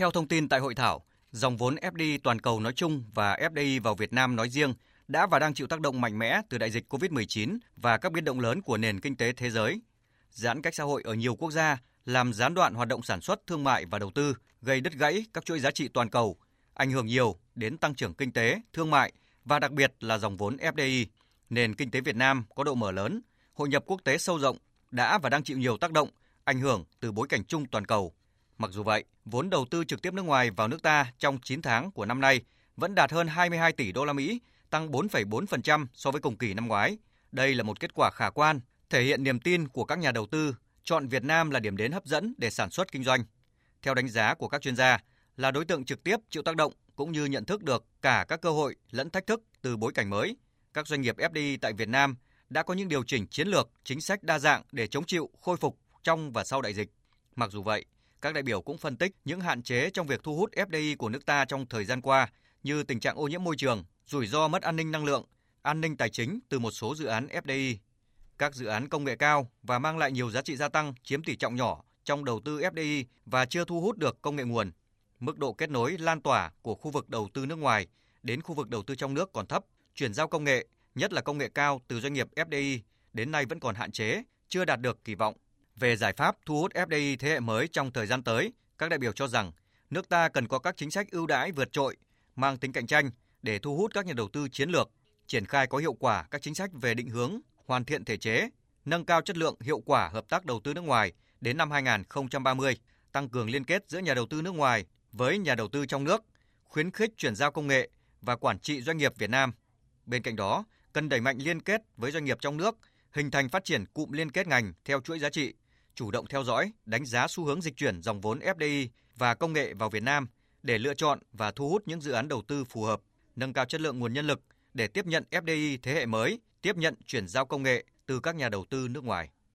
Theo thông tin tại hội thảo, dòng vốn FDI toàn cầu nói chung và FDI vào Việt Nam nói riêng đã và đang chịu tác động mạnh mẽ từ đại dịch COVID-19 và các biến động lớn của nền kinh tế thế giới. Giãn cách xã hội ở nhiều quốc gia làm gián đoạn hoạt động sản xuất, thương mại và đầu tư, gây đứt gãy các chuỗi giá trị toàn cầu, ảnh hưởng nhiều đến tăng trưởng kinh tế, thương mại và đặc biệt là dòng vốn FDI. Nền kinh tế Việt Nam có độ mở lớn, hội nhập quốc tế sâu rộng đã và đang chịu nhiều tác động, ảnh hưởng từ bối cảnh chung toàn cầu. Mặc dù vậy, vốn đầu tư trực tiếp nước ngoài vào nước ta trong 9 tháng của năm nay vẫn đạt hơn 22 tỷ đô la Mỹ, tăng 4,4% so với cùng kỳ năm ngoái. Đây là một kết quả khả quan, thể hiện niềm tin của các nhà đầu tư chọn Việt Nam là điểm đến hấp dẫn để sản xuất kinh doanh. Theo đánh giá của các chuyên gia, là đối tượng trực tiếp chịu tác động cũng như nhận thức được cả các cơ hội lẫn thách thức từ bối cảnh mới. Các doanh nghiệp FDI tại Việt Nam đã có những điều chỉnh chiến lược, chính sách đa dạng để chống chịu, khôi phục trong và sau đại dịch. Mặc dù vậy, các đại biểu cũng phân tích những hạn chế trong việc thu hút FDI của nước ta trong thời gian qua như tình trạng ô nhiễm môi trường, rủi ro mất an ninh năng lượng, an ninh tài chính từ một số dự án FDI. Các dự án công nghệ cao và mang lại nhiều giá trị gia tăng chiếm tỷ trọng nhỏ trong đầu tư FDI và chưa thu hút được công nghệ nguồn. Mức độ kết nối lan tỏa của khu vực đầu tư nước ngoài đến khu vực đầu tư trong nước còn thấp, chuyển giao công nghệ, nhất là công nghệ cao từ doanh nghiệp FDI đến nay vẫn còn hạn chế, chưa đạt được kỳ vọng. Về giải pháp thu hút FDI thế hệ mới trong thời gian tới, các đại biểu cho rằng nước ta cần có các chính sách ưu đãi vượt trội, mang tính cạnh tranh để thu hút các nhà đầu tư chiến lược, triển khai có hiệu quả các chính sách về định hướng, hoàn thiện thể chế, nâng cao chất lượng hiệu quả hợp tác đầu tư nước ngoài đến năm 2030, tăng cường liên kết giữa nhà đầu tư nước ngoài với nhà đầu tư trong nước, khuyến khích chuyển giao công nghệ và quản trị doanh nghiệp Việt Nam. Bên cạnh đó, cần đẩy mạnh liên kết với doanh nghiệp trong nước, hình thành phát triển cụm liên kết ngành theo chuỗi giá trị, chủ động theo dõi, đánh giá xu hướng dịch chuyển dòng vốn FDI và công nghệ vào Việt Nam để lựa chọn và thu hút những dự án đầu tư phù hợp, nâng cao chất lượng nguồn nhân lực để tiếp nhận FDI thế hệ mới, tiếp nhận chuyển giao công nghệ từ các nhà đầu tư nước ngoài.